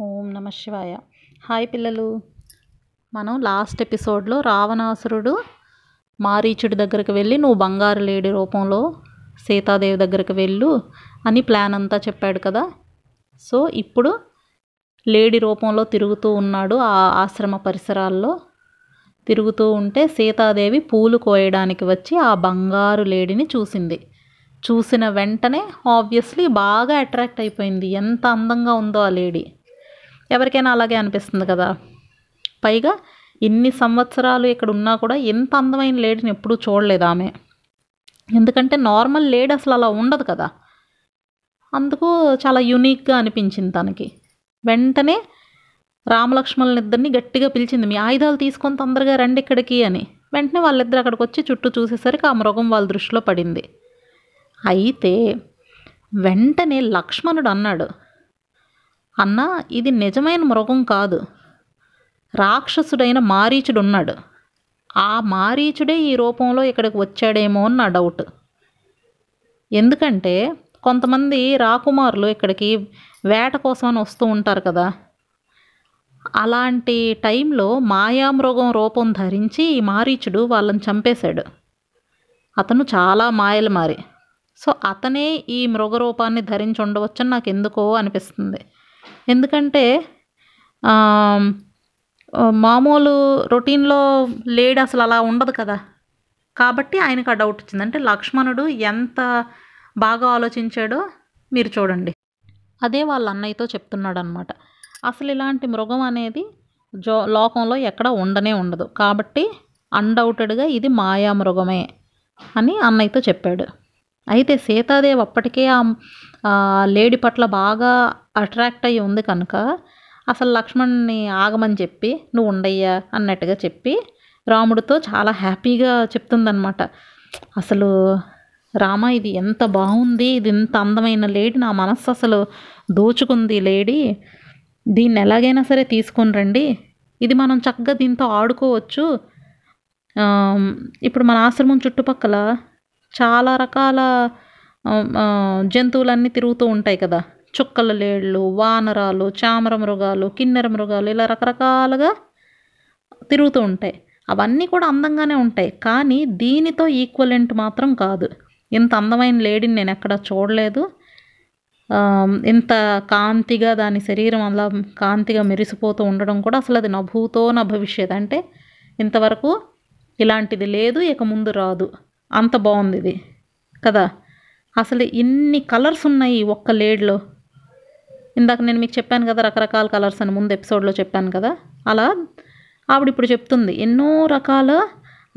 ఓం నమ శివాయ. హాయ్ పిల్లలు. మనం లాస్ట్ ఎపిసోడ్లో రావణాసురుడు మారీచుడి దగ్గరికి వెళ్ళి నువ్వు బంగారు లేడి రూపంలో సీతాదేవి దగ్గరికి వెళ్ళు అని ప్లాన్ అంతా చెప్పాడు కదా. సో ఇప్పుడు లేడి రూపంలో తిరుగుతూ ఉన్నాడు ఆ ఆశ్రమ పరిసరాల్లో. తిరుగుతూ ఉంటే సీతాదేవి పూలు కోయడానికి వచ్చి ఆ బంగారు లేడిని చూసింది. చూసిన వెంటనే ఆబ్వియస్లీ బాగా అట్రాక్ట్ అయిపోయింది. ఎంత అందంగా ఉందో ఆ లేడీ. ఎవరికైనా అలాగే అనిపిస్తుంది కదా. పైగా ఇన్ని సంవత్సరాలు ఇక్కడ ఉన్నా కూడా ఎంత అందమైన లేడీని ఎప్పుడూ చూడలేదు ఆమె. ఎందుకంటే నార్మల్ లేడీ అసలు అలా ఉండదు కదా. అందుకు చాలా యూనిక్గా అనిపించింది తనకి. వెంటనే రామలక్ష్మణులిద్దరిని గట్టిగా పిలిచింది మీ ఆయుధాలు తీసుకొని తొందరగా రండి ఇక్కడికి అని. వెంటనే వాళ్ళిద్దరు అక్కడికి వచ్చి చుట్టూ చూసేసరికి ఆ మృగం వాళ్ళ దృష్టిలో పడింది. అయితే వెంటనే లక్ష్మణుడు అన్నాడు అన్నా ఇది నిజమైన మృగం కాదు. రాక్షసుడైన మారీచుడు ఉన్నాడు ఆ మారీచుడే ఈ రూపంలో ఇక్కడికి వచ్చాడేమో అని నా డౌట్. ఎందుకంటే కొంతమంది రాకుమారులు ఇక్కడికి వేట కోసం అని వస్తూ ఉంటారు కదా. అలాంటి టైంలో మాయామృగం రూపం ధరించి ఈ మారీచుడు వాళ్ళని చంపేశాడు. అతను చాలా మాయలు మారి. సో అతనే ఈ మృగ రూపాన్ని ధరించి ఉండవచ్చని నాకు ఎందుకో అనిపిస్తుంది. ఎందుకంటే మామూలు రొటీన్లో లేడీ అసలు అలా ఉండదు కదా. కాబట్టి ఆయనకు ఆ డౌట్ వచ్చింది. అంటే లక్ష్మణుడు ఎంత బాగా ఆలోచించాడో మీరు చూడండి. అదే వాళ్ళ అన్నయ్యతో చెప్తున్నాడు అనమాట అసలు ఇలాంటి మృగం అనేది జో లోకంలో ఎక్కడ ఉండనే ఉండదు. కాబట్టి అన్డౌటెడ్గా ఇది మాయా మృగమే అని అన్నయ్యతో చెప్పాడు. అయితే సీతాదేవి అప్పటికే ఆ లేడీ పట్ల బాగా అట్రాక్ట్ అయ్యి ఉంది కనుక అసలు లక్ష్మణ్ని ఆగమని చెప్పి నువ్వు ఉండయ్యా అన్నట్టుగా చెప్పి రాముడితో చాలా హ్యాపీగా చెప్తుందనమాట అసలు రామ ఇది ఎంత బాగుంది ఇది ఇంత అందమైన లేడీ నా మనస్సు అసలు దోచుకుంది లేడీ. దీన్ని ఎలాగైనా సరే తీసుకొని రండి. ఇది మనం చక్కగా దీంతో ఆడుకోవచ్చు. ఇప్పుడు మన ఆశ్రమం చుట్టుపక్కల చాలా రకాల జంతువులన్నీ తిరుగుతూ ఉంటాయి కదా. చుక్కల లేళ్ళు వానరాలు చామర మృగాలు కిన్నెర మృగాలు ఇలా రకరకాలుగా తిరుగుతూ ఉంటాయి. అవన్నీ కూడా అందంగానే ఉంటాయి. కానీ దీనితో ఈక్వలెంట్ మాత్రం కాదు. ఇంత అందమైన లేడీని నేను ఎక్కడ చూడలేదు. ఇంత కాంతిగా దాని శరీరం అలా కాంతిగా మెరిసిపోతూ ఉండడం కూడా అసలు అది నభూతో నా భవిష్యత్ అంటే ఇంతవరకు ఇలాంటిది లేదు ఇక ముందు రాదు. అంత బాగుంది ఇది. కదా? అసలు ఇన్ని కలర్స్ ఉన్నాయి ఒక్క లేడ్లో. ఇందాక నేను మీకు చెప్పాను కదా రకరకాల కలర్స్ అని ముందు ఎపిసోడ్లో చెప్పాను కదా అలా ఆవిడ ఇప్పుడు చెప్తుంది ఎన్నో రకాల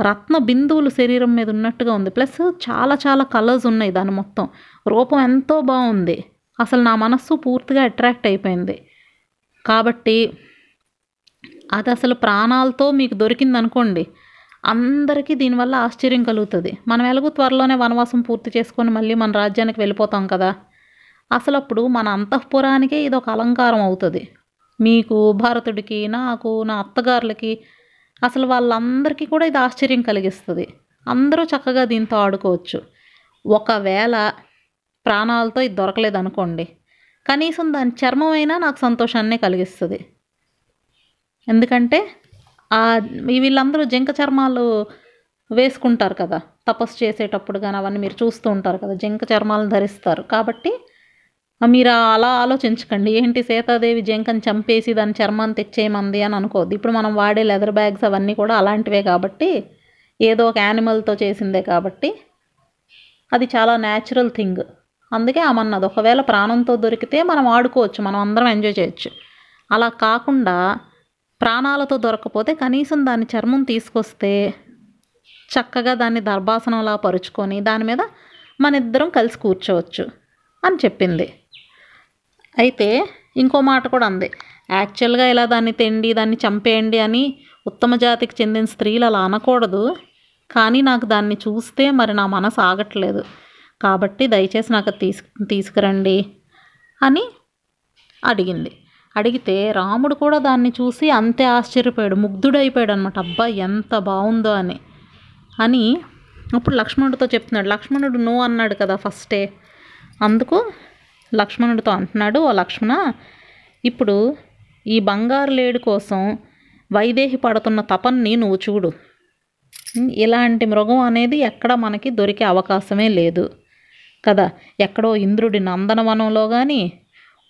రత్న బిందువులు శరీరం మీద ఉన్నట్టుగా ఉంది. ప్లస్ చాలా చాలా కలర్స్ ఉన్నాయి దాని మొత్తం. రూపం ఎంతో బాగుంది. అసలు నా మనస్సు పూర్తిగా అట్రాక్ట్ అయిపోయింది. కాబట్టి అది అసలు ప్రాణాలతో మీకు దొరికింది అనుకోండి అందరికీ దీనివల్ల ఆశ్చర్యం కలుగుతుంది. మనం ఎలాగూ త్వరలోనే వనవాసం పూర్తి చేసుకొని మళ్ళీ మన రాజ్యానికి వెళ్ళిపోతాం కదా. అసలు అప్పుడు మన అంతఃపురానికే ఇది ఒక అలంకారం అవుతుంది. మీకు భారతుడికి నాకు నా అత్తగారులకి అసలు వాళ్ళందరికీ కూడా ఇది ఆశ్చర్యం కలిగిస్తుంది. అందరూ చక్కగా దీంతో ఆడుకోవచ్చు. ఒకవేళ ప్రాణాలతో ఇది దొరకలేదు అనుకోండి కనీసం దాని చర్మం అయినా నాకు సంతోషాన్నే కలిగిస్తుంది. ఎందుకంటే వీళ్ళందరూ జింక చర్మాలు వేసుకుంటారు కదా తపస్సు చేసేటప్పుడు కానీ అవన్నీ మీరు చూస్తూ ఉంటారు కదా జింక చర్మాలను ధరిస్తారు. కాబట్టి మీరు అలా ఆలోచించకండి. ఏంటి సీతాదేవి జింకని చంపేసి దాని చర్మాన్ని తెచ్చేయమంది అని అనుకోవద్దు. ఇప్పుడు మనం వాడే లెదర్ బ్యాగ్స్ అవన్నీ కూడా అలాంటివే కాబట్టి ఏదో ఒక యానిమల్తో చేసిందే కాబట్టి అది చాలా న్యాచురల్ థింగ్ అందుకే ఆమన్నది ఒకవేళ ప్రాణంతో దొరికితే మనం ఆడుకోవచ్చు మనం అందరం ఎంజాయ్ చేయొచ్చు. అలా కాకుండా ప్రాణాలతో దొరకపోతే కనీసం దాని చర్మం తీసుకొస్తే చక్కగా దాన్ని దర్భాసనంలా పరుచుకొని దాని మీద మన ఇద్దరం కలిసి కూర్చోవచ్చు అని చెప్పింది. అయితే ఇంకో మాట కూడా అంది. యాక్చువల్గా ఇలా దాన్ని తెండి దాన్ని చంపేయండి అని ఉత్తమ జాతికి చెందిన స్త్రీలు అలా అనకూడదు. కానీ నాకు దాన్ని చూస్తే మరి నా మనసు ఆగట్లేదు. కాబట్టి దయచేసి నాకు తీసు తీసుకురండి అని అడిగింది. అడిగితే రాముడు కూడా దాన్ని చూసి అంతే ఆశ్చర్యపోయాడు ముగ్ధుడైపోయాడు అనమాట అబ్బా ఎంత బాగుందో అని. అని అప్పుడు లక్ష్మణుడితో చెప్తున్నాడు. లక్ష్మణుడు నో అన్నాడు కదా ఫస్టే. అందుకు లక్ష్మణుడితో అంటున్నాడు ఓ లక్ష్మణ ఇప్పుడు ఈ బంగారు లేడి కోసం వైదేహి పడుతున్న తపన్ని నువ్వు చూడు. ఇలాంటి మృగం అనేది ఎక్కడ మనకి దొరికే అవకాశమే లేదు కదా. ఎక్కడో ఇంద్రుడి నందనవనంలో కానీ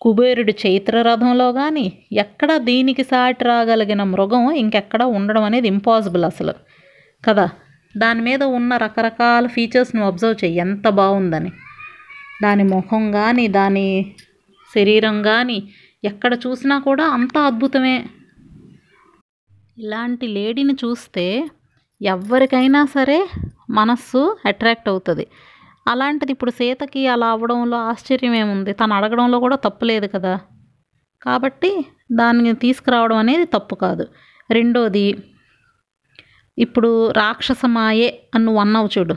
కుబేరుడి చైత్రరథంలో కానీ ఎక్కడ దీనికి సాటి రాగలిగిన మృగం ఇంకెక్కడ ఉండడం అనేది ఇంపాసిబుల్ అసలు. కదా? దాని మీద ఉన్న రకరకాల ఫీచర్స్ని అబ్జర్వ్ చేయి ఎంత బాగుందని. దాని ముఖం కానీ దాని శరీరం కానీ ఎక్కడ చూసినా కూడా అంత అద్భుతమే. ఇలాంటి లేడీని చూస్తే ఎవరికైనా సరే మనస్సు అట్రాక్ట్ అవుతుంది. అలాంటిది ఇప్పుడు సీతకి అలా అవ్వడంలో ఆశ్చర్యమేముంది? తను అడగడంలో కూడా తప్పు లేదు కదా? కాబట్టి దాన్ని తీసుకురావడం అనేది తప్పు కాదు. రెండోది ఇప్పుడు రాక్షసమాయే అని నువ్వు అన్నావు చూడు.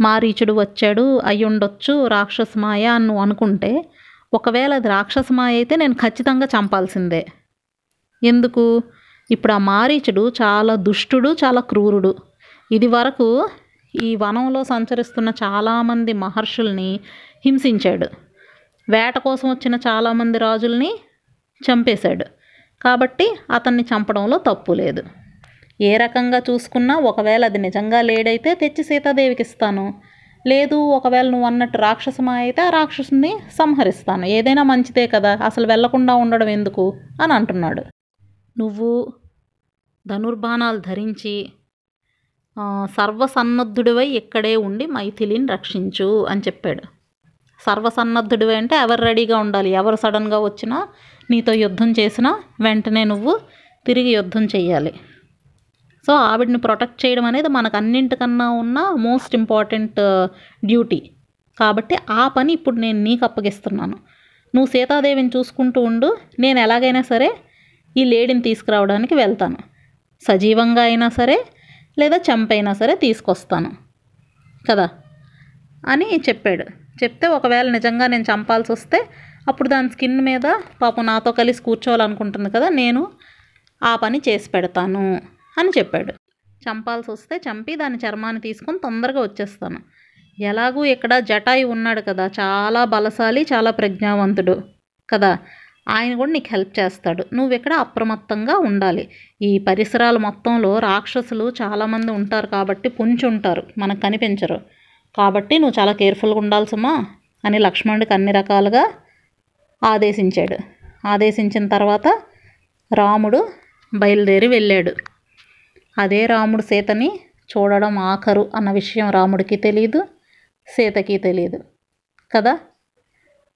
మారీచుడు వచ్చాడు అయి ఉండొచ్చు రాక్షసమాయ అని నువ్వు అనుకుంటే ఒకవేళ అది రాక్షసమాయ అయితే నేను ఖచ్చితంగా చంపాల్సిందే. ఎందుకు? ఇప్పుడు ఆ మారీచుడు చాలా దుష్టుడు చాలా క్రూరుడు. ఇది వరకు ఈ వనంలో సంచరిస్తున్న చాలామంది మహర్షుల్ని హింసించాడు. వేట కోసం వచ్చిన చాలామంది రాజుల్ని చంపేశాడు. కాబట్టి అతన్ని చంపడంలో తప్పు లేదు. ఏ రకంగా చూసుకున్నా ఒకవేళ అది నిజంగా లేడైతే తెచ్చి సీతాదేవికి ఇస్తాను. లేదు ఒకవేళ నువ్వు అన్నట్టు రాక్షసమా అయితే ఆ రాక్షసుని సంహరిస్తాను. ఏదైనా మంచిదే కదా అసలు వెళ్ళకుండా ఉండడం ఎందుకు? అని అంటున్నాడు. నువ్వు ధనుర్బాణాలు ధరించి సర్వసన్నద్ధుడివై ఇక్కడే ఉండి మైథిలిని రక్షించు అని చెప్పాడు. సర్వసన్నద్ధుడివై అంటే ఎవరు రెడీగా ఉండాలి? ఎవరు సడన్గా వచ్చినా నీతో యుద్ధం చేసినా వెంటనే నువ్వు తిరిగి యుద్ధం చేయాలి సో ఆవిడని ప్రొటెక్ట్ చేయడం అనేది మనకు అన్నింటికన్నా ఉన్న మోస్ట్ ఇంపార్టెంట్ డ్యూటీ. కాబట్టి ఆ పని ఇప్పుడు నేను నీకు అప్పగిస్తున్నాను. నువ్వు సీతాదేవిని చూసుకుంటూ ఉండు నేను ఎలాగైనా సరే ఈ లేడీని తీసుకురావడానికి వెళ్తాను. సజీవంగా అయినా సరే లేదా చంపైనా సరే తీసుకొస్తాను. కదా? అని చెప్పాడు. చెప్తే ఒకవేళ నిజంగా నేను చంపాల్సి వస్తే అప్పుడు దాని స్కిన్ మీద పాపం నాతో కలిసి కూర్చోవాలనుకుంటుంది కదా నేను ఆ పని చేసి పెడతాను అని చెప్పాడు. చంపాల్సి వస్తే చంపి దాని చర్మాన్ని తీసుకొని తొందరగా వచ్చేస్తాను. ఎలాగూ ఇక్కడ జటాయి ఉన్నాడు కదా చాలా బలశాలి చాలా ప్రజ్ఞావంతుడు కదా? ఆయన కూడా నీకు హెల్ప్ చేస్తాడు. నువ్వు ఇక్కడ అప్రమత్తంగా ఉండాలి. ఈ పరిసరాల మొత్తంలో రాక్షసులు చాలామంది ఉంటారు కాబట్టి పుంచి ఉంటారు. మనకు కనిపించరు. కాబట్టి నువ్వు చాలా కేర్ఫుల్గా ఉండాల్సమ్మా అని లక్ష్మణుడికి అన్ని రకాలుగా ఆదేశించాడు. ఆదేశించిన తర్వాత రాముడు బయలుదేరి వెళ్ళాడు. అదే రాముడు సీతని చూడడం ఆఖరు అన్న విషయం రాముడికి తెలియదు సీతకి తెలియదు కదా?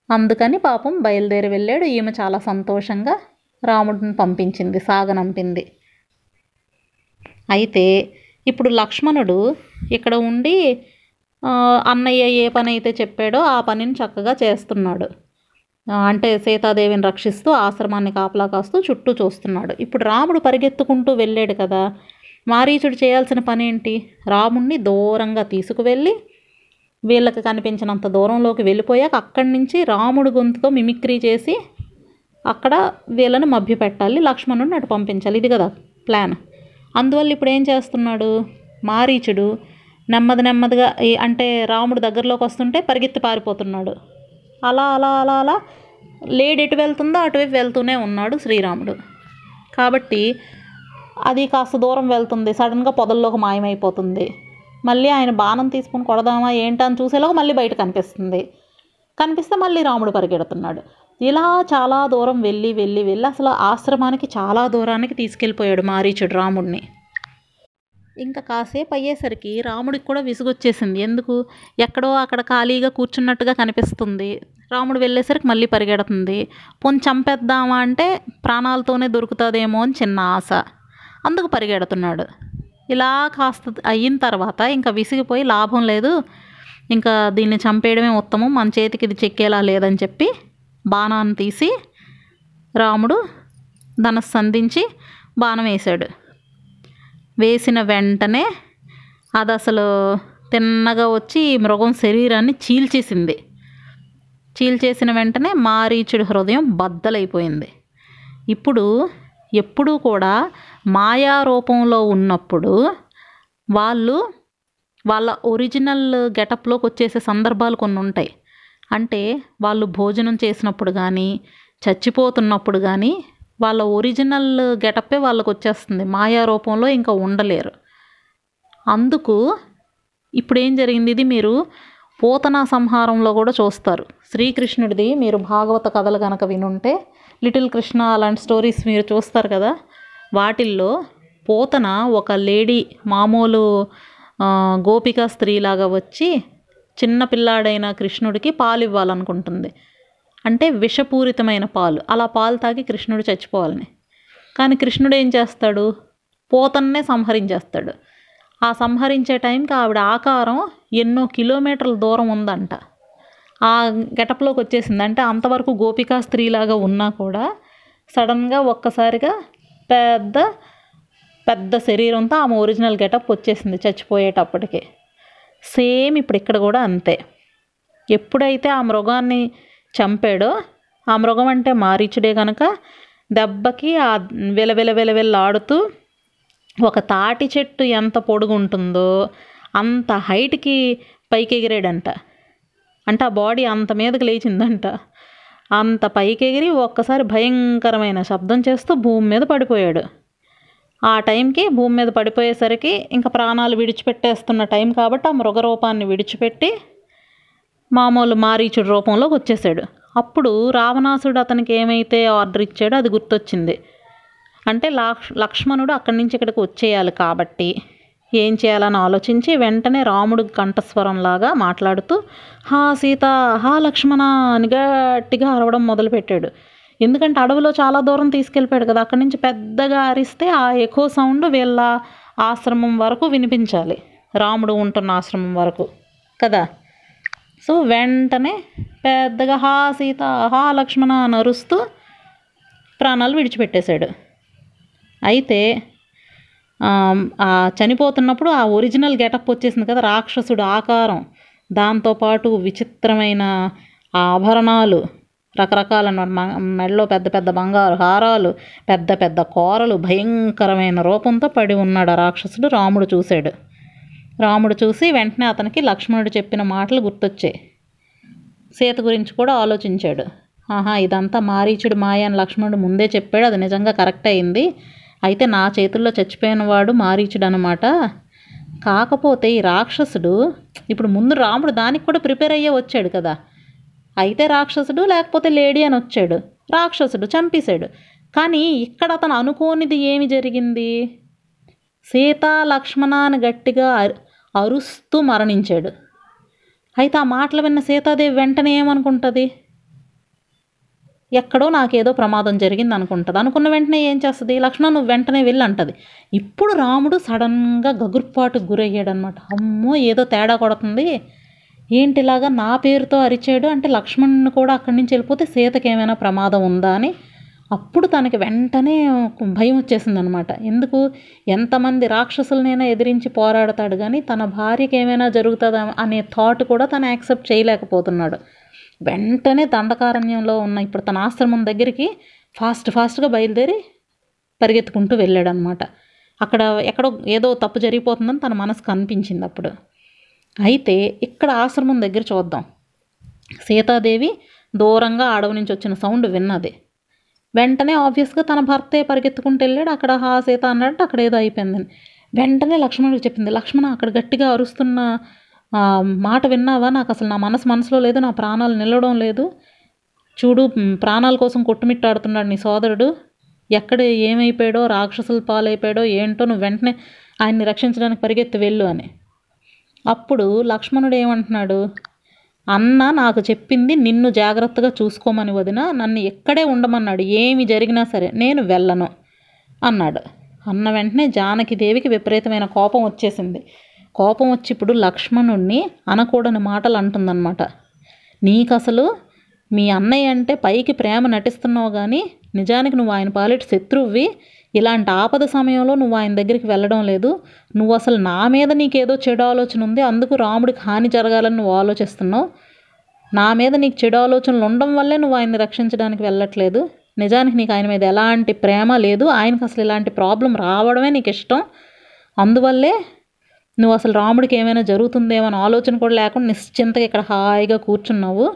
అందుకని పాపం బయలుదేరి వెళ్ళాడు. ఈమె చాలా సంతోషంగా రాముడిని పంపించింది సాగనంపింది అయితే ఇప్పుడు లక్ష్మణుడు ఇక్కడ ఉండి అన్నయ్య ఏ పని అయితే చెప్పాడో ఆ పనిని చక్కగా చేస్తున్నాడు. అంటే సీతాదేవిని రక్షిస్తూ ఆశ్రమాన్ని కాపలా కాస్తూ చుట్టూ చూస్తున్నాడు. ఇప్పుడు రాముడు పరిగెత్తుకుంటూ వెళ్ళాడు కదా మారీచుడు చేయాల్సిన పని ఏంటి రాముణ్ణి దూరంగా తీసుకువెళ్ళి వీళ్ళకి కనిపించినంత దూరంలోకి వెళ్ళిపోయాక అక్కడి నుంచి రాముడు గొంతుతో మిమిక్రీ చేసి అక్కడ వీళ్ళని మభ్యపెట్టాలి లక్ష్మణుడిని అటు పంపించాలి. ఇది కదా ప్లాన్. అందువల్ల ఇప్పుడు ఏం చేస్తున్నాడు? మారీచుడు నెమ్మది నెమ్మదిగా అంటే రాముడు దగ్గరలోకి వస్తుంటే పరిగెత్తి పారిపోతున్నాడు. అలా అలా అలా అలా లేడ్ ఎటు వెళ్తుందో అటువైపు వెళ్తూనే ఉన్నాడు శ్రీరాముడు. కాబట్టి అది కాస్త దూరం వెళ్తుంది. సడన్గా పొదల్లోకి మాయమైపోతుంది. మళ్ళీ ఆయన బాణం తీసుకుని కొడదామా ఏంటని చూసేలోగా మళ్ళీ బయట కనిపిస్తుంది. కనిపిస్తే మళ్ళీ రాముడు పరిగెడుతున్నాడు. ఇలా చాలా దూరం వెళ్ళి వెళ్ళి వెళ్ళి అసలు ఆశ్రమానికి చాలా దూరానికి తీసుకెళ్ళిపోయాడు మారీచుడు రాముడిని ఇంకా కాసేపు అయ్యేసరికి రాముడికి కూడా విసుగొచ్చేసింది. ఎందుకు? ఎక్కడో అక్కడ ఖాళీగా కూర్చున్నట్టుగా కనిపిస్తుంది. రాముడు వెళ్ళేసరికి మళ్ళీ పరిగెడుతుంది. పొని చంపేద్దామా అంటే ప్రాణాలతోనే దొరుకుతుందేమో అని చిన్న ఆశ. అందుకు పరిగెడుతున్నాడు. ఇలా కాస్త అయిన తర్వాత ఇంకా విసిగిపోయి లాభం లేదు. ఇంకా దీన్ని చంపేయడమే ఉత్తమం. మన చేతికి ఇది చెక్కేలా లేదని చెప్పి బాణాన్ని తీసి రాముడు ధనస్సు సంధించి బాణం వేశాడు. వేసిన వెంటనే అది అసలు తిన్నగా వచ్చి ఈ మృగం శరీరాన్ని చీల్చేసింది. చీల్చేసిన వెంటనే మారీచుడి హృదయం బద్దలైపోయింది. ఇప్పుడు ఎప్పుడూ కూడా మాయా రూపంలో ఉన్నప్పుడు వాళ్ళు వాళ్ళ ఒరిజినల్ గెటప్లోకి వచ్చేసే సందర్భాలు కొన్ని ఉంటాయి. అంటే వాళ్ళు భోజనం చేసినప్పుడు కానీ చచ్చిపోతున్నప్పుడు కానీ వాళ్ళ ఒరిజినల్ గెటప్పే వాళ్ళకు వచ్చేస్తుంది. మాయా రూపంలో ఇంకా ఉండలేరు. అందుకు ఇప్పుడు ఏం జరిగింది? ఇది మీరు పోతనా సంహారంలో కూడా చూస్తారు. శ్రీకృష్ణుడిది మీరు భాగవత కథలు కనుక వినుంటే లిటిల్ కృష్ణ అలాంటి స్టోరీస్ మీరు చూస్తారు కదా వాటిల్లో పోతన ఒక లేడీ మామూలు గోపిక స్త్రీలాగా వచ్చి చిన్న పిల్లాడైన కృష్ణుడికి పాలు ఇవ్వాలనుకుంటుంది అంటే విషపూరితమైన పాలు. అలా పాలు తాగి కృష్ణుడు చచ్చిపోవాలని. కానీ కృష్ణుడు ఏం చేస్తాడు? పోతన్నే సంహరించేస్తాడు. ఆ సంహరించే టైంకి ఆవిడ ఆకారం ఎన్నో కిలోమీటర్ల దూరం ఉందంట. ఆ గెటప్లోకి వచ్చేసింది. అంటే అంతవరకు గోపికా స్త్రీలాగా ఉన్నా కూడా సడన్గా ఒక్కసారిగా పెద్ద పెద్ద శరీరంతో ఆమె ఒరిజినల్ గెటప్ వచ్చేసింది చచ్చిపోయేటప్పటికి. సేమ్ ఇప్పుడు ఇక్కడ కూడా అంతే. ఎప్పుడైతే ఆ మృగాన్ని చంపాడో ఆ మృగం అంటే మారీచుడే కనుక దెబ్బకి ఆ విలవిల విలవిల్లాడుతూ ఒక తాటి చెట్టు ఎంత పొడుగు ఉంటుందో అంత హైట్కి పైకి ఎగిరాడంట అంటే ఆ బాడీ అంత మీదకి లేచిందంట. అంత పైకి ఎగిరి ఒక్కసారి భయంకరమైన శబ్దం చేస్తూ భూమి మీద పడిపోయాడు. ఆ టైంకి భూమి మీద పడిపోయేసరికి ఇంకా ప్రాణాలు విడిచిపెట్టేస్తున్న టైం కాబట్టి ఆ మృగరూపాన్ని విడిచిపెట్టి మామూలు మారీచుడి రూపంలోకి వచ్చేసాడు అప్పుడు రావణాసుడు అతనికి ఏమైతే ఆర్డర్ ఇచ్చాడో అది గుర్తొచ్చింది. అంటే లక్ష్ లక్ష్మణుడు అక్కడి నుంచి ఇక్కడికి వచ్చేయాలి కాబట్టి ఏం చేయాలని ఆలోచించి వెంటనే రాముడు కంఠస్వరంలాగా మాట్లాడుతూ హా సీత హా లక్ష్మణ అని గట్టిగా అరవడం మొదలుపెట్టాడు. ఎందుకంటే అడవిలో చాలా దూరం తీసుకెళ్ళిపోయాడు కదా అక్కడి నుంచి పెద్దగా అరిస్తే ఆ ఎకో సౌండ్ వీళ్ళ ఆశ్రమం వరకు వినిపించాలి. రాముడు ఉంటున్న ఆశ్రమం వరకు. కదా? సో వెంటనే పెద్దగా హా సీత హా లక్ష్మణ అని అరుస్తూ ప్రాణాలు విడిచిపెట్టేశాడు. అయితే చనిపోతున్నప్పుడు ఆ ఒరిజినల్ గెటప్ వచ్చేసింది కదా రాక్షసుడు ఆకారం. దాంతోపాటు విచిత్రమైన ఆభరణాలు రకరకాల మ- మెడలో పెద్ద పెద్ద బంగారు హారాలు పెద్ద పెద్ద కోరలు భయంకరమైన రూపంతో పడి ఉన్నాడు ఆ రాక్షసుడు. రాముడు చూశాడు. రాముడు చూసి వెంటనే అతనికి లక్ష్మణుడు చెప్పిన మాటలు గుర్తొచ్చాయి సీత గురించి కూడా ఆలోచించాడు. ఆహా ఇదంతా మారీచుడు మాయ అని లక్ష్మణుడు ముందే చెప్పాడు. అది నిజంగా కరెక్ట్ అయింది. అయితే నా చేతుల్లో చచ్చిపోయిన వాడు మారీచుడు అనమాట కాకపోతే ఈ రాక్షసుడు ఇప్పుడు ముందు రాముడు దానికి కూడా ప్రిపేర్ అయ్యే వచ్చాడు కదా. అయితే రాక్షసుడు లేకపోతే లేడీ అని వచ్చాడు. రాక్షసుడు చంపేశాడు. కానీ ఇక్కడ అతను అనుకోనిది ఏమి జరిగింది? సీత లక్ష్మణాన్ని గట్టిగా అరుస్తూ మరణించాడు. అయితే ఆ మాటలు విన్న సీతాదేవి వెంటనే ఏమనుకుంటుంది? ఎక్కడో నాకేదో ప్రమాదం జరిగింది అనుకుంటుంది అనుకున్న వెంటనే ఏం చేస్తుంది? లక్ష్మణ నువ్వు వెంటనే వెళ్ళి అంటది ఇప్పుడు రాముడు సడన్గా గగుర్పాటుకు గురయ్యాడనమాట అమ్మో ఏదో తేడా కొడుతుంది. ఏంటిలాగా నా పేరుతో అరిచాడు? అంటే లక్ష్మణ్ని కూడా అక్కడి నుంచి వెళ్ళిపోతే సీతకి ఏమైనా ప్రమాదం ఉందా అని. అప్పుడు తనకి వెంటనే భయం వచ్చేసింది అనమాట ఎందుకు? ఎంతమంది రాక్షసులనైనా ఎదిరించి పోరాడతాడు కానీ తన భార్యకి ఏమైనా జరుగుతుందా? అనే థాట్ కూడా తను యాక్సెప్ట్ చేయలేకపోతున్నాడు. వెంటనే దండకారణ్యంలో ఉన్న ఇప్పుడు తన ఆశ్రమం దగ్గరికి ఫాస్ట్ ఫాస్ట్గా బయలుదేరి పరిగెత్తుకుంటూ వెళ్ళాడనమాట అక్కడ ఎక్కడో ఏదో తప్పు జరిగిపోతుందని తన మనసుకు అనిపించింది అప్పుడు. అయితే ఇక్కడ ఆశ్రమం దగ్గర చూద్దాం. సీతాదేవి దూరంగా అడవి నుంచి వచ్చిన సౌండ్ విన్నది. వెంటనే ఆబ్వియస్గా తన భర్తే పరిగెత్తుకుంటూ వెళ్ళాడు. అక్కడ హా సీత అన్నట్టు అక్కడ ఏదో అయిపోయిందని. వెంటనే లక్ష్మణుడికి చెప్పింది. లక్ష్మణ అక్కడ గట్టిగా అరుస్తున్న మాట విన్నావా? నాకు అసలు నా మనసు మనసులో లేదు నా ప్రాణాలు నిలవడం లేదు. చూడు ప్రాణాల కోసం కొట్టుమిట్టాడుతున్నాడు నీ సోదరుడు. ఎక్కడ ఏమైపోయాడో రాక్షసుల పాలైపోయాడో ఏంటో నువ్వు వెంటనే ఆయన్ని రక్షించడానికి పరిగెత్తి వెళ్ళు అని. అప్పుడు లక్ష్మణుడు ఏమంటున్నాడు? అన్న నాకు చెప్పింది నిన్ను జాగ్రత్తగా చూసుకోమని వదిన నన్ను ఎక్కడే ఉండమన్నాడు. ఏమి జరిగినా సరే నేను వెళ్ళను అన్నాడు. అన్న వెంటనే జానకిదేవికి విపరీతమైన కోపం వచ్చేసింది. కోపం వచ్చి ఇప్పుడు లక్ష్మణుణ్ణి అనకూడని మాటలు అంటుందన్నమాట. నీకు అసలు మీ అన్నయ్య అంటే పైకి ప్రేమ నటిస్తున్నావు కానీ నిజానికి నువ్వు ఆయన పాలిటి శత్రువువి. ఇలాంటి ఆపద సమయంలో నువ్వు ఆయన దగ్గరికి వెళ్ళడం లేదు. నువ్వు అసలు నా మీద నీకేదో చెడు ఆలోచన ఉంది. అందుకు రాముడికి హాని జరగాలని నువ్వు ఆలోచిస్తున్నావు. నా మీద నీకు చెడు ఆలోచనలు ఉండడం వల్లే నువ్వు ఆయన్ని రక్షించడానికి వెళ్ళట్లేదు. నిజానికి నీకు ఆయన మీద ఎలాంటి ప్రేమ లేదు. ఆయనకు అసలు ఇలాంటి ప్రాబ్లం రావడమే నీకు ఇష్టం అందువల్లే నువ్వు అసలు రాముడికి ఏమైనా జరుగుతుందేమో అని ఆలోచన కూడా లేకుండా నిశ్చింతగా ఇక్కడ హాయిగా కూర్చున్నావు.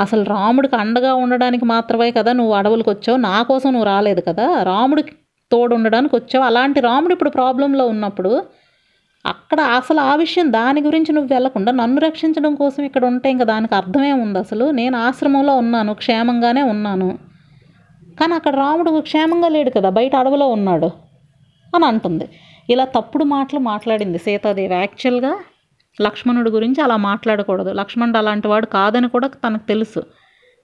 అసలు రాముడికి అండగా ఉండడానికి మాత్రమే కదా నువ్వు అడవులకు వచ్చావు. నా కోసం నువ్వు రాలేదు కదా. రాముడికి తోడు ఉండడానికి వచ్చావు. అలాంటి రాముడు ఇప్పుడు ప్రాబ్లంలో ఉన్నప్పుడు అక్కడ అసలు ఆ విషయం దాని గురించి నువ్వు వెళ్ళకుండా నన్ను రక్షించడం కోసం ఇక్కడ ఉంటే ఇంకా దానికి అర్థమే ఉంది అసలు. నేను ఆశ్రమంలో ఉన్నాను క్షేమంగానే ఉన్నాను. కానీ అక్కడ రాముడు క్షేమంగా లేడు కదా బయట అడవిలో ఉన్నాడు అని అంటుంది. ఇలా తప్పుడు మాటలు మాట్లాడింది సీతాదేవి. యాక్చువల్గా లక్ష్మణుడి గురించి అలా మాట్లాడకూడదు. లక్ష్మణుడు అలాంటి వాడు కాదని కూడా తనకు తెలుసు.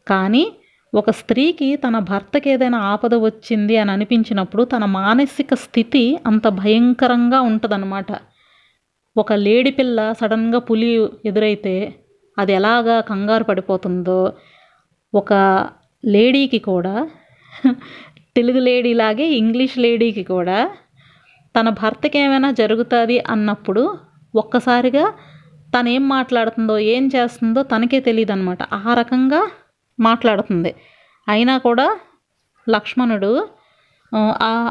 కానీ ఒక స్త్రీకి తన భర్తకి ఏదైనా ఆపద వచ్చింది అని అనిపించినప్పుడు తన మానసిక స్థితి అంత భయంకరంగా ఉంటుందన్నమాట. ఒక లేడి పిల్ల సడన్గా పులి ఎదురైతే అది ఎలాగా కంగారు పడిపోతుందో ఒక లేడీకి కూడా తెలుగు లేడీలాగే ఇంగ్లీష్ లేడీకి కూడా తన భర్తకి ఏమైనా జరుగుతుంది అన్నప్పుడు ఒక్కసారిగా తను ఏం మాట్లాడుతుందో ఏం చేస్తుందో తనకే తెలియదు అనమాట ఆ రకంగా మాట్లాడుతుంది. అయినా కూడా లక్ష్మణుడు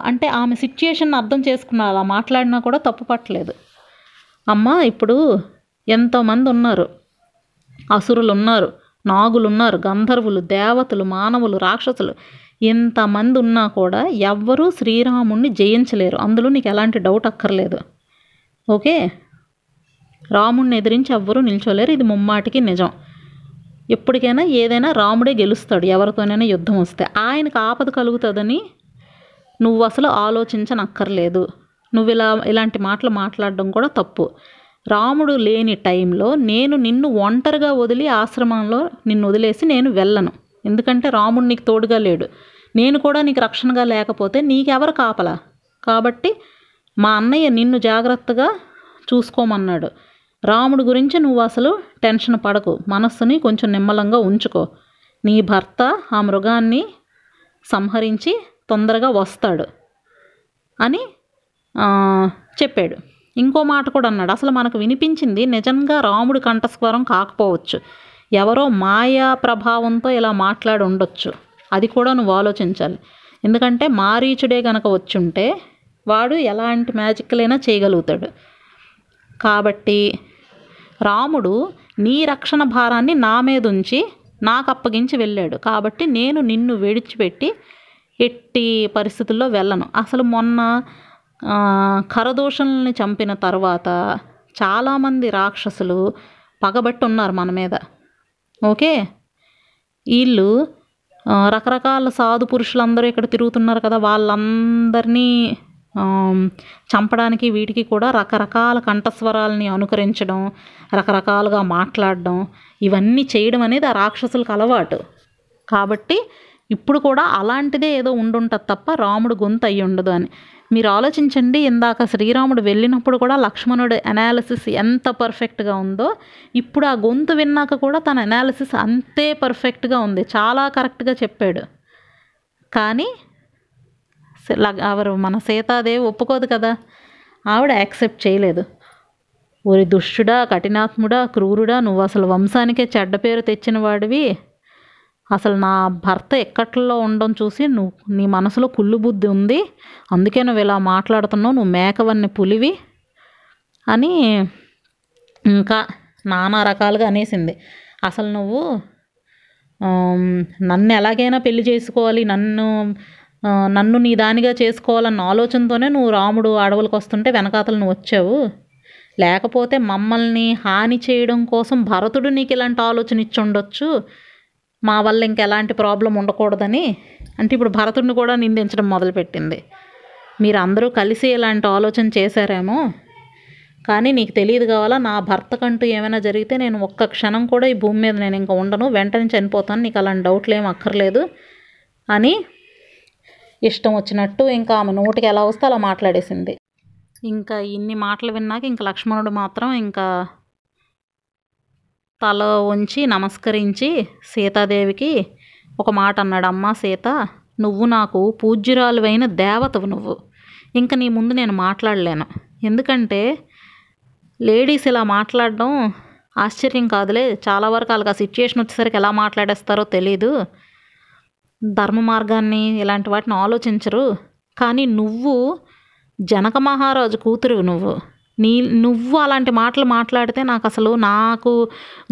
అంటే ఆమె సిచ్యుయేషన్ అర్థం చేసుకున్నారు అలా మాట్లాడినా కూడా తప్పు పట్టలేదు. అమ్మ ఇప్పుడు ఎంతోమంది ఉన్నారు అసురులు ఉన్నారు నాగులు ఉన్నారు గంధర్వులు దేవతలు మానవులు రాక్షసులు. ఇంతమంది ఉన్నా కూడా ఎవ్వరూ శ్రీరాముణ్ణి జయించలేరు. అందులో నీకు ఎలాంటి డౌట్ అక్కర్లేదు. ఓకే? రాముణ్ణి ఎదిరించి ఎవ్వరూ నిల్చోలేరు. ఇది ముమ్మాటికి నిజం. ఎప్పటికైనా ఏదైనా రాముడే గెలుస్తాడు. ఎవరితోనైనా యుద్ధం వస్తే. ఆయనకు ఆపద కలుగుతుందని నువ్వు అసలు ఆలోచించనక్కర్లేదు. నువ్వు ఇలా ఇలాంటి మాటలు మాట్లాడడం కూడా తప్పు. రాముడు లేని టైంలో నేను నిన్ను ఒంటరిగా వదిలి ఆశ్రమంలో నిన్ను వదిలేసి నేను వెళ్ళను. ఎందుకంటే రాముడు నీకు తోడుగా లేడు. నేను కూడా నీకు రక్షణగా లేకపోతే నీకెవరు కాపలా? కాబట్టి మా అన్నయ్య నిన్ను జాగ్రత్తగా చూసుకోమన్నాడు. రాముడి గురించి నువ్వు అసలు టెన్షన్ పడకు. మనస్సుని కొంచెం నిమ్మలంగా ఉంచుకో. నీ భర్త ఆ మృగాన్ని సంహరించి తొందరగా వస్తాడు అని చెప్పాడు. ఇంకో మాట కూడా అన్నాడు. అసలు మనకు వినిపించింది నిజంగా రాముడి కంఠస్వరం కాకపోవచ్చు. ఎవరో మాయా ప్రభావంతో ఇలా మాట్లాడి ఉండొచ్చు. అది కూడా నువ్వు ఆలోచించాలి. ఎందుకంటే మారీచుడే గనక వచ్చుంటే వాడు ఎలాంటి మ్యాజిక్లైనా చేయగలుగుతాడు. కాబట్టి రాముడు నీ రక్షణ భారాన్ని నా మీద ఉంచి నాకు అప్పగించి వెళ్ళాడు. కాబట్టి నేను నిన్ను విడిచిపెట్టి ఎట్టి పరిస్థితుల్లో వెళ్ళను. అసలు మొన్న కరదోషల్ని చంపిన తర్వాత చాలామంది రాక్షసులు పగబట్టి ఉన్నారు మన మీద. ఓకే? వీళ్ళు రకరకాల సాధు పురుషులందరూ ఇక్కడ తిరుగుతున్నారు కదా వాళ్ళందరినీ చంపడానికి వీటికి కూడా రకరకాల కంఠస్వరాలని అనుకరించడం రకరకాలుగా మాట్లాడడం ఇవన్నీ చేయడం అనేది ఆ రాక్షసులకు అలవాటు. కాబట్టి ఇప్పుడు కూడా అలాంటిదే ఏదో ఉండుంటుంది తప్ప రాముడు గొంతు అయ్యి ఉండదు అని. మీరు ఆలోచించండి ఇందాక శ్రీరాముడు వెళ్ళినప్పుడు కూడా లక్ష్మణుడు అనాలిసిస్ ఎంత పర్ఫెక్ట్గా ఉందో ఇప్పుడు ఆ గొంతు విన్నాక కూడా తన అనాలిసిస్ అంతే పర్ఫెక్ట్గా ఉంది చాలా కరెక్ట్గా చెప్పాడు. కానీ ఎవరు మన సీతాదేవి ఒప్పుకోదు కదా ఆవిడ యాక్సెప్ట్ చేయలేదు. ఒరి దుష్టుడా కఠినాత్ముడా క్రూరుడా నువ్వు అసలు వంశానికే చెడ్డ పేరు తెచ్చిన వాడివి అసలు నా భర్త ఎక్కట్లో ఉండడం చూసి నువ్వు నీ మనసులో కుళ్ళు బుద్ధి ఉంది. అందుకే నువ్వు ఇలా మాట్లాడుతున్నావు నువ్వు మేకవన్ని పులివి అని ఇంకా నానా రకాలుగా అనేసింది. అసలు నువ్వు నన్ను ఎలాగైనా పెళ్ళి చేసుకోవాలి నన్ను నన్ను నీ దానిగా చేసుకోవాలన్న ఆలోచనతోనే నువ్వు రాముడు అడవులకు వస్తుంటే వెనకాతలు నువ్వు వచ్చావు. లేకపోతే మమ్మల్ని హాని చేయడం కోసం భరతుడు నీకు ఇలాంటి ఆలోచన ఇచ్చి ఉండొచ్చు. మా వల్ల ఇంకెలాంటి ప్రాబ్లం ఉండకూడదని అంటే ఇప్పుడు భరతుడిని కూడా నిందించడం మొదలుపెట్టింది. మీరు అందరూ కలిసి ఇలాంటి ఆలోచన చేశారేమో కానీ నీకు తెలియదు కావాలా నా భర్తకంటూ ఏమైనా జరిగితే నేను ఒక్క క్షణం కూడా ఈ భూమి మీద నేను ఇంకా ఉండను వెంటనే చనిపోతాను నీకు అలాంటి డౌట్లు ఏం అక్కర్లేదు అని ఇష్టం వచ్చినట్టు ఇంకా ఆమె నోటికి ఎలా వస్తే అలా మాట్లాడేసింది. ఇంకా ఇన్ని మాటలు విన్నాక ఇంకా లక్ష్మణుడు మాత్రం ఇంకా తల ఉంచి నమస్కరించి సీతాదేవికి ఒక మాట అన్నాడు అమ్మా సీత నువ్వు నాకు పూజ్యురాలువైన దేవతవు నువ్వు. ఇంకా నీ ముందు నేను మాట్లాడలేను. ఎందుకంటే లేడీస్ ఇలా మాట్లాడడం ఆశ్చర్యం కాదులే. చాలా వరకు వాళ్ళకి ఆ సిచ్యుయేషన్ వచ్చేసరికి ఎలా మాట్లాడేస్తారో తెలీదు. ధర్మ మార్గాన్ని ఇలాంటి వాటిని ఆలోచించరు. కానీ నువ్వు జనక మహారాజు కూతురు నువ్వు. నీ నువ్వు అలాంటి మాటలు మాట్లాడితే నాకు అసలు నాకు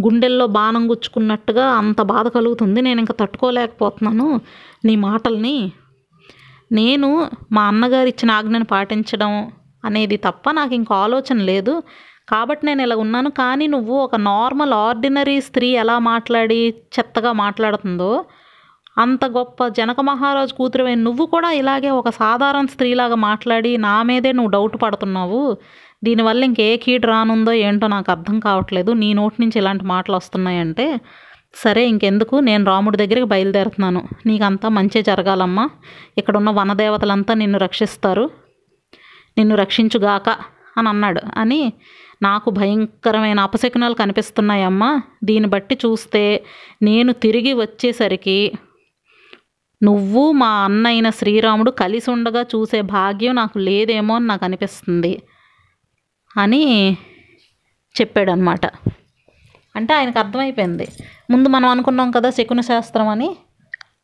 గుండెల్లో బాణం గుచ్చుకున్నట్టుగా అంత బాధ కలుగుతుంది. నేను ఇంకా తట్టుకోలేకపోతున్నాను. నీ మాటల్ని నేను మా అన్నగారు ఇచ్చిన ఆజ్ఞను పాటించడం అనేది తప్ప నాకు ఇంకో ఆలోచన లేదు. కాబట్టి నేను ఇలా ఉన్నాను. కానీ నువ్వు ఒక నార్మల్ ఆర్డినరీ స్త్రీ ఎలా మాట్లాడి చెత్తగా మాట్లాడుతుందో అంత గొప్ప జనక మహారాజు కూతురువే నువ్వు కూడా ఇలాగే ఒక సాధారణ స్త్రీలాగా మాట్లాడి నా మీదే నువ్వు డౌట్ పడుతున్నావు. దీనివల్ల ఇంకే కీడు రానుందో ఏంటో నాకు అర్థం కావట్లేదు. నీ నోటి నుంచి ఇలాంటి మాటలు వస్తున్నాయంటే సరే ఇంకెందుకు? నేను రాముడి దగ్గరికి బయలుదేరుతున్నాను. నీకంతా మంచి జరగాలమ్మా. ఇక్కడ ఉన్న వనదేవతలంతా నిన్ను రక్షిస్తారు. నిన్ను రక్షించుగాక అని అన్నాడు. అని నాకు భయంకరమైన అపశకునాలు కనిపిస్తున్నాయమ్మా. దీన్ని బట్టి చూస్తే నేను తిరిగి వచ్చేసరికి నువ్వు మా అన్న అయిన శ్రీరాముడు కలిసి ఉండగా చూసే భాగ్యం నాకు లేదేమో అని నాకు అనిపిస్తుంది. అని చెప్పాడనమాట అంటే ఆయనకు అర్థమైపోయింది. ముందు మనం అనుకున్నాం కదా శకున శాస్త్రం అని.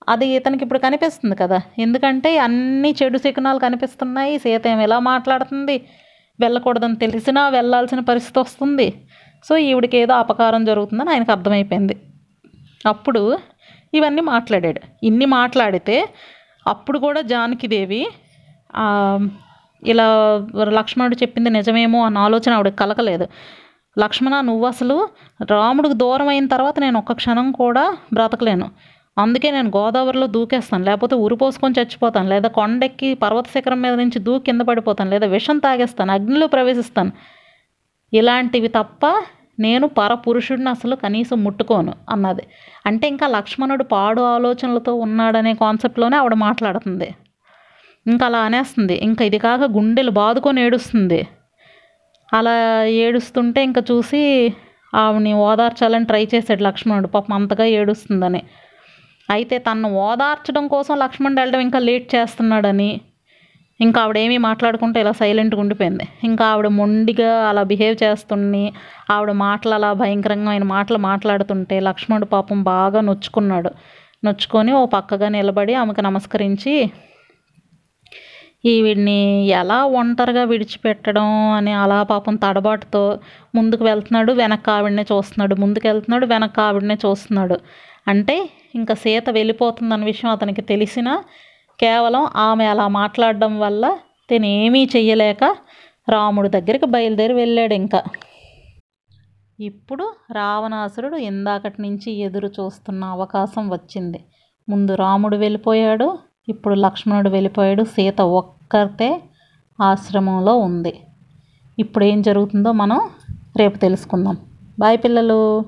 అది ఇతనికి ఇప్పుడు కనిపిస్తుంది కదా. ఎందుకంటే అన్ని చెడు శకునాలు కనిపిస్తున్నాయి. సీత ఏమి ఎలా మాట్లాడుతుంది? వెళ్ళకూడదని తెలిసినా వెళ్ళాల్సిన పరిస్థితి వస్తుంది. సో ఈవిడికి ఏదో అపకారం జరుగుతుందని ఆయనకు అర్థమైపోయింది. అప్పుడు ఇవన్నీ మాట్లాడాడు. ఇన్ని మాట్లాడితే అప్పుడు కూడా జానకిదేవి ఇలా లక్ష్మణుడు చెప్పింది నిజమేమో అన్న ఆలోచన ఆవిడకి కలకలేదు లక్ష్మణ నువ్వు అసలు రాముడికి దూరం అయిన తర్వాత నేను ఒక్క క్షణం కూడా బ్రతకలేను. అందుకే నేను గోదావరిలో దూకేస్తాను. లేకపోతే ఉరిపోసుకొని చచ్చిపోతాను. లేదా కొండెక్కి పర్వత శిఖరం మీద నుంచి దూకి కింద పడిపోతాను. లేదా విషం తాగేస్తాను. అగ్నిలో ప్రవేశిస్తాను. ఇలాంటివి తప్ప నేను పరపురుషుడిని అసలు కనీసం ముట్టుకోను అన్నది. అంటే ఇంకా లక్ష్మణుడు పాడు ఆలోచనలతో ఉన్నాడనే కాన్సెప్ట్లోనే ఆవిడ మాట్లాడుతుంది. ఇంకా అలా అనేస్తుంది. ఇంకా ఇది కాక గుండెలు బాదుకొని ఏడుస్తుంది. అలా ఏడుస్తుంటే ఇంకా చూసి ఆవిడని ఓదార్చాలని ట్రై చేశాడు లక్ష్మణుడు. పాపం అంతగా ఏడుస్తుందని. అయితే తను ఓదార్చడం కోసం లక్ష్మణుడు వెళ్ళడం ఇంకా లేట్ చేస్తున్నాడని. ఇంకా ఆవిడేమీ మాట్లాడుకుంటే ఇలా సైలెంట్గా ఉండిపోయింది. ఇంకా ఆవిడ మొండిగా అలా బిహేవ్ చేస్తుంది ఆవిడ మాటలు అలా భయంకరంగా ఆయన మాటలు మాట్లాడుతుంటే లక్ష్మణుడు పాపం బాగా నొచ్చుకున్నాడు. నొచ్చుకొని ఓ పక్కగా నిలబడి ఆమెకు నమస్కరించి ఈవిడ్ని ఎలా ఒంటరిగా విడిచిపెట్టడం అని అలా పాపం తడబాటుతో ముందుకు వెళ్తున్నాడు వెనక్కి ఆవిడనే చూస్తున్నాడు ముందుకు వెళ్తున్నాడు వెనక్కి ఆవిడనే చూస్తున్నాడు. అంటే ఇంకా సీత వెళ్ళిపోతుందన్న విషయం అతనికి తెలిసినా కేవలం ఆమె అలా మాట్లాడడం వల్ల తను ఏమీ చెయ్యలేక రాముడి దగ్గరికి బయలుదేరి వెళ్ళాడు ఇంకా. ఇప్పుడు రావణాసురుడు ఇందాకటి నుంచి ఎదురు చూస్తున్న అవకాశం వచ్చింది. ముందు రాముడు వెళ్ళిపోయాడు ఇప్పుడు లక్ష్మణుడు వెళ్ళిపోయాడు. సీత ఒక్కతే ఆశ్రమంలో ఉంది. ఇప్పుడు ఏం జరుగుతుందో మనం రేపు తెలుసుకుందాం. బాయ్ పిల్లలు.